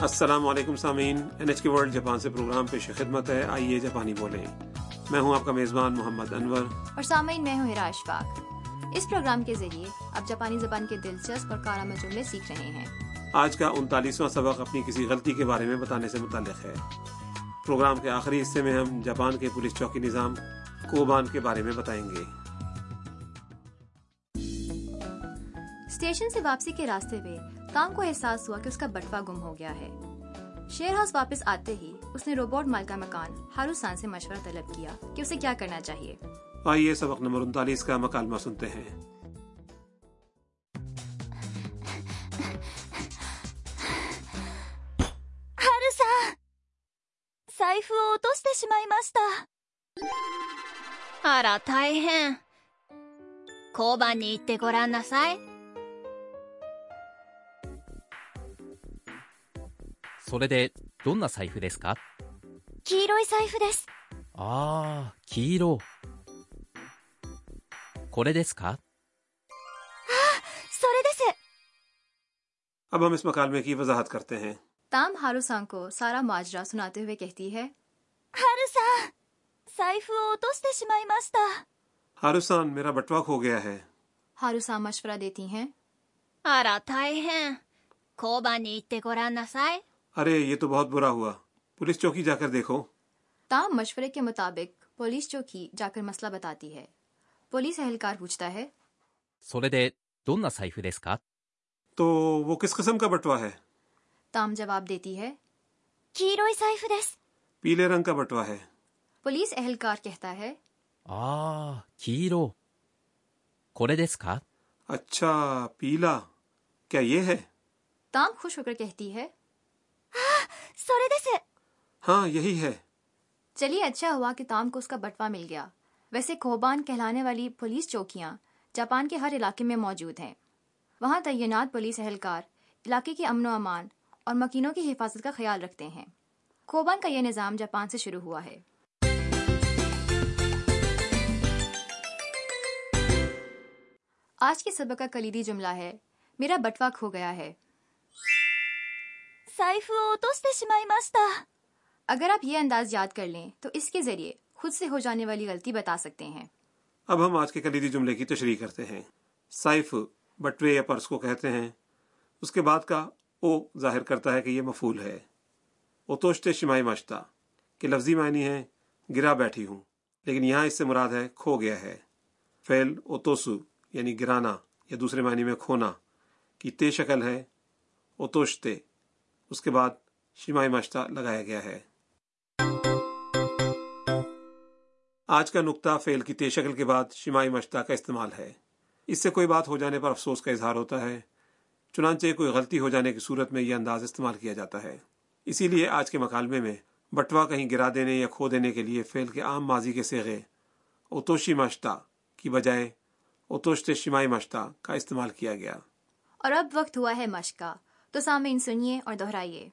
السلام علیکم سامعین N H K world Japan سے پروگرام پیش خدمت ہے۔ آئیے جاپانی بولیں۔ میں ہوں آپ کا میزبان محمد انور۔ اور سامعین میں ہوں ہراش پاک اس پروگرام کے ذریعے آپ جاپانی زبان کے دلچسپ اور کارآمد جملے سیکھ رہے ہیں۔ آج کا انتالیسواں سبق اپنی کسی غلطی کے بارے میں بتانے سے متعلق ہے۔ پروگرام کے آخری حصے میں ہم جاپان کے پولیس چوکی نظام کوبان کے بارے میں بتائیں گے۔ اسٹیشن سے واپسی کے راستے پہ کام کو احساس ہوا کہ اس کا بٹوا گم ہو گیا ہے۔ شیئر ہاؤس واپس آتے ہی اس نے روبوٹ مالکہ مکان ہارو سان سے مشورہ طلب کیا کہ اسے کیا کرنا چاہیے۔ آئیے سبق نمبر انتالیس کا مکالمہ سنتے ہیں۔ ہارو سان سائف それで、どんな財布ですか黄色い財布ですああ、黄色。これですかそれです اب ہم اس مکالمے کی وضاحت کرتے ہیں تام ہارو سان کو سارا ماجرا سناتے ہوئے کہتی ہے はるさん財布を落としてしまいました ہارسان میرا بٹوا کھو گیا ہے ہارو سان مشورہ دیتی ہیں あら大変交番に行ってごらんなさい ارے یہ تو بہت برا ہوا۔ پولیس چوکی جا کر دیکھو۔ تام مشورے کے مطابق پولیس چوکی جا کر مسئلہ بتاتی ہے۔ پولیس اہلکار پوچھتا ہے۔ تو وہ کس قسم کا بٹوا ہے؟ تام جواب دیتی ہے۔ پیلے رنگ کا بٹوا ہے۔ پولیس اہلکار کہتا ہے۔ اچھا پیلا۔ کیا یہ ہے؟ تام خوش ہو کر کہتی ہے۔ سورے دس۔ ہے ہاں یہی ہے۔ چلیے اچھا ہوا کہ تام کو اس کا بٹوا مل گیا۔ ویسے کھوبان کہلانے والی پولیس چوکیاں جاپان کے ہر علاقے میں موجود ہیں۔ وہاں تعینات پولیس اہلکار علاقے کی امن و امان اور مکینوں کی حفاظت کا خیال رکھتے ہیں۔ کھوبان کا یہ نظام جاپان سے شروع ہوا ہے۔ آج کے سبق کا کلیدی جملہ ہے میرا بٹوا کھو گیا ہے۔ 財布を落としてしまいました اگر آپ یہ انداز یاد کر لیں تو اس کے ذریعے خود سے ہو جانے والی غلطی بتا سکتے ہیں اب ہم آج کے کلیدی جملے کی تشریح کرتے ہیں سائف بٹوے یا پرس کو کہتے ہیں اس کے بعد کا او ظاہر کرتا ہے کہ یہ مفول ہے اوتوشتے شمائی مشتا کہ لفظی معنی ہے گرا بیٹھی ہوں لیکن یہاں اس سے مراد ہے کھو گیا ہے فعل اوتوسو یعنی گرانا یا دوسرے معنی میں کھونا کی تے شکل ہے اوتوشتے اس کے بعد شمائی مشتا لگایا گیا ہے۔ آج کا نقطہ فعل کی تے شکل کے بعد شمائی مشتا کا استعمال ہے۔ اس سے کوئی بات ہو جانے پر افسوس کا اظہار ہوتا ہے۔ چنانچہ کوئی غلطی ہو جانے کی صورت میں یہ انداز استعمال کیا جاتا ہے۔ اسی لیے آج کے مکالمے میں بٹوا کہیں گرا دینے یا کھو دینے کے لیے فعل کے عام ماضی کے سیغے اوتوشی مشتا کی بجائے اوتوشتے شمائی مشتا کا استعمال کیا گیا۔ اور اب وقت ہوا ہے مشق کا تو سامعین سنیے اور دہرائیے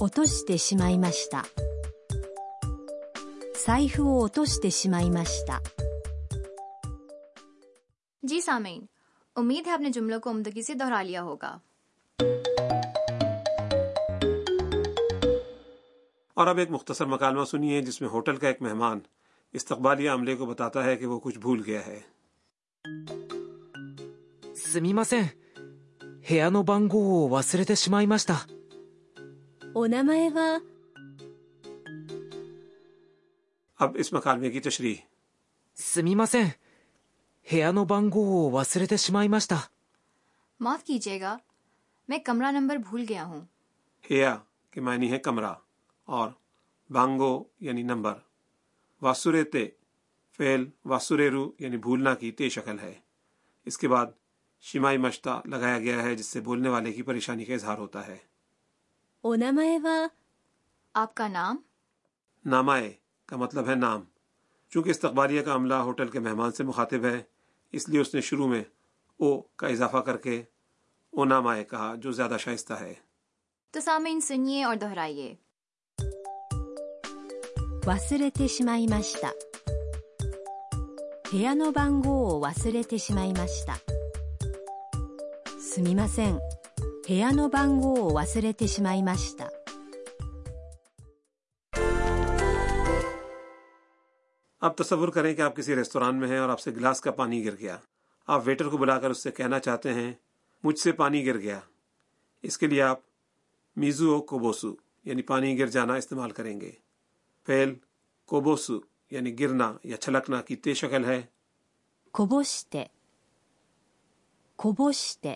落としてしまいました財布を落としてしまいました جی سامعین امید ہے اپنے جملوں کو عمدگی سے دہرا لیا ہوگا اور اب ایک مختصر مکالمہ سنیے جس میں ہوٹل کا ایک مہمان استقبالی عملے کو بتاتا ہے کہ وہ کچھ بھول گیا ہے すみません 部屋の番号を忘れてしまいましたお名前は اب اس مکالمے کی تشریح すみません部屋の番号を忘れてしまいました معاف کیجیے گا میں کمرہ نمبر بھول گیا ہوں ہیا کے معنی ہے کمرہ اور بانگو یعنی نمبر واسورے تے فعل واسوریرو یعنی بھولنا کی تے شکل ہے اس کے بعد شمائی مشتا لگایا گیا ہے جس سے بولنے والے کی پریشانی کا اظہار ہوتا ہے お名前は آپ کا نام نامائے کا مطلب ہے نام چونکہ استقبالیہ کا عملہ ہوٹل کے مہمان سے مخاطب ہے اس لیے اس نے شروع میں او کا اضافہ کر کے او نامائے کہا جو زیادہ شائستہ ہے تو سامعین سنیے اور دہرائیے 忘れてしまいました部屋の番号を忘れてしまいました すみません。部屋の番号を忘れてしまいました。آپ تصور کریں کہ آپ کسی ریستوران میں ہیں اور آپ سے گلاس کا پانی گر گیا آپ ویٹر کو بلا کر اس سے کہنا چاہتے ہیں مجھ سے پانی گر گیا اس کے لیے آپ میزو او کوبوسو یعنی پانی گر جانا استعمال کریں گے فعل کوبوسو یعنی گرنا یا چھلکنا کی تے شکل ہے کوبوشتے کوبوشتے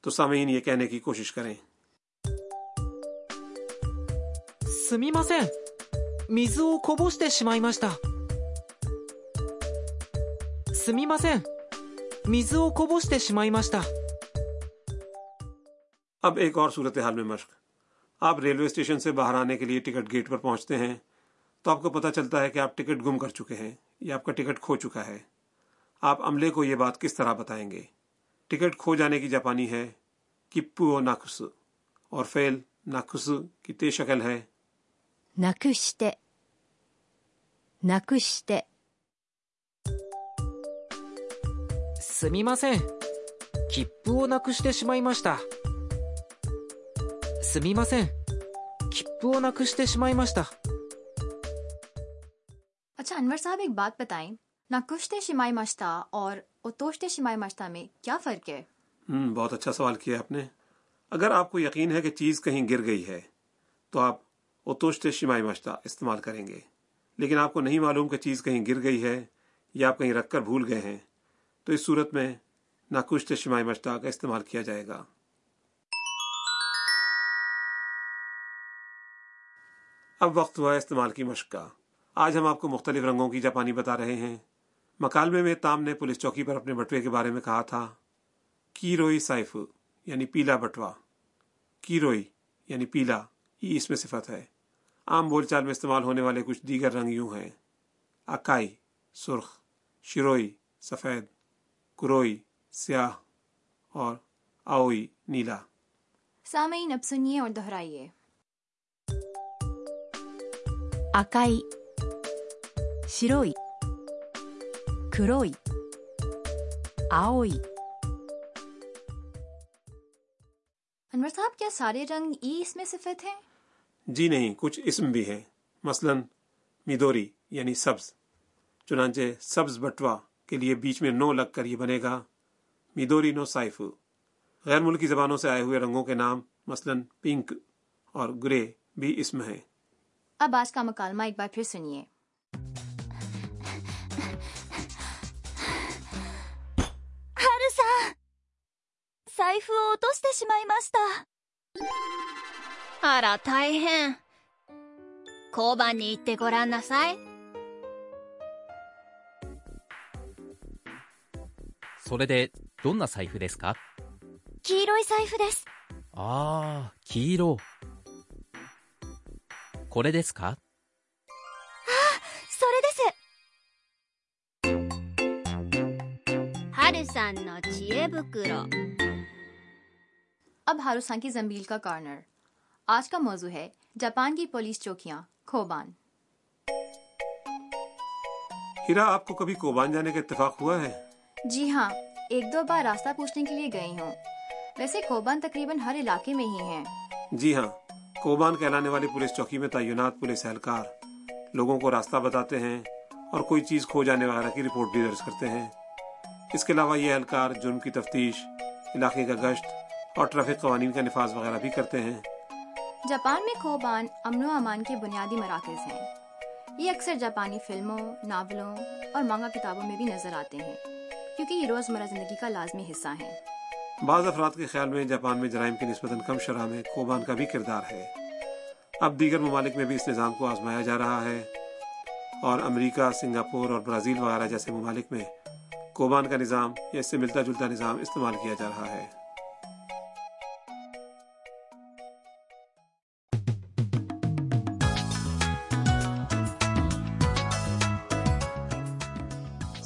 تو سامعین یہ کہنے کی کوشش کریں۔ اب ایک اور صورتحال میں مشق۔ آپ ریلوے اسٹیشن سے باہر آنے کے لیے ٹکٹ گیٹ پر پہنچتے ہیں تو آپ کو پتا چلتا ہے کہ آپ ٹکٹ گم کر چکے ہیں یا آپ کا ٹکٹ کھو چکا ہے۔ آپ عملے کو یہ بات کس طرح بتائیں گے؟ ٹکٹ کھو جانے کی جاپانی ہے کپو و ناکس اور فیل ناکس کی تے شکل ہے۔ ناکشتے ناکشتے سمی ماسن کپو و ناکشتے شمائی ماشتا سمی ماسن کپو و ناکشتے شمائی ماشتا اچھا انور صاحب ایک بات بتائیں۔ ناکشتے شمائی ماشتا اور اتوشتے شمائی ماشتا میں کیا فرق ہے؟ ہم، بہت اچھا سوال کیا آپ نے۔ اگر آپ کو یقین ہے کہ چیز کہیں گر گئی ہے، تو آپ اتوشتے شمائی ماشتا استعمال کریں گے۔ لیکن آپ کو نہیں معلوم کہ چیز کہیں گر گئی ہے یا آپ کہیں رکھ کر بھول گئے ہیں، تو اس صورت میں ناکشت شمائی مشتا کا استعمال کیا جائے گا۔ اب وقت ہوا ہے استعمال کی مشق کا آج ہم آپ کو مختلف رنگوں کی جاپانی بتا رہے ہیں۔ مکالمے میں تام نے پولیس چوکی پر اپنے بٹوے کے بارے میں کہا تھا، کیروئی سائف یعنی پیلا بٹوا۔ کیروئی یعنی پیلا، یہ اس میں صفت ہے۔ عام بول چال میں استعمال ہونے والے کچھ دیگر رنگ یوں ہیں۔ اکائی، سرخ۔ شروئی، سفید۔ کروئی، سیاہ۔ اور آوئی، نیلا۔ سامعین، اب سنیے اور دہرائیے۔ اکائی، شروئی۔ 黒い青い。انور صاحب کیا سارے رنگ ای اس میں صفت ہیں جی نہیں کچھ اسم بھی ہیں مثلا میدوری یعنی سبز چنانچہ سبز بٹوا کے لیے بیچ میں نو لگ کر یہ بنے گا میدوری نو سائف غیر ملکی زبانوں سے آئے ہوئے رنگوں کے نام مثلا پنک اور گرے بھی اسم ہیں اب آج کا مکالمہ ایک بار پھر سنیے 財布を落としてしまいましたあら大変交番に行ってごらんなさいそれでどんな財布ですか黄色い財布ですああ、黄色これですかああ、それですハルさんの知恵袋 اب ہاروسان کی زمبیل کا کارنر۔ آج کا موضوع ہے جاپان کی پولیس چوکیاں کھوبان۔ ہیرا آپ کو کبھی کوبان جانے کا اتفاق ہوا ہے؟ جی ہاں ایک دو بار راستہ پوچھنے کے لیے گئی ہوں۔ ویسے کوبان تقریباً ہر علاقے میں ہی ہیں۔ جی ہاں کوبان کہلانے والی پولیس چوکی میں تعینات پولیس اہلکار۔ لوگوں کو راستہ بتاتے ہیں اور کوئی چیز کھو جانے وغیرہ کی رپورٹ بھی درج کرتے ہیں۔ اس کے علاوہ یہ اہلکار جرم کی تفتیش علاقے کا گشت اور ٹریفک قوانین کا نفاذ وغیرہ بھی کرتے ہیں۔ جاپان میں کوبان امن و امان کے بنیادی مراکز ہیں۔ یہ اکثر جاپانی فلموں ناولوں اور مانگا کتابوں میں بھی نظر آتے ہیں کیونکہ یہ روزمرہ زندگی کا لازمی حصہ ہیں۔ بعض افراد کے خیال میں جاپان میں جرائم کی نسبتاً کم شرح میں کوبان کا بھی کردار ہے۔ اب دیگر ممالک میں بھی اس نظام کو آزمایا جا رہا ہے۔ اور امریکہ سنگاپور اور برازیل وغیرہ جیسے ممالک میں کوبان کا نظام یا اس سے ملتا جلتا نظام استعمال کیا جا رہا ہے۔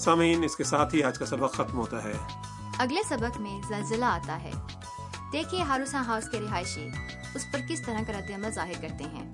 سامعین، اس کے ساتھ ہی آج کا سبق ختم ہوتا ہے۔ اگلے سبق میں زلزلہ آتا ہے۔ دیکھیے ہاروسا ہاؤس کے رہائشی، اس پر کس طرح کا رد عمل ظاہر کرتے ہیں۔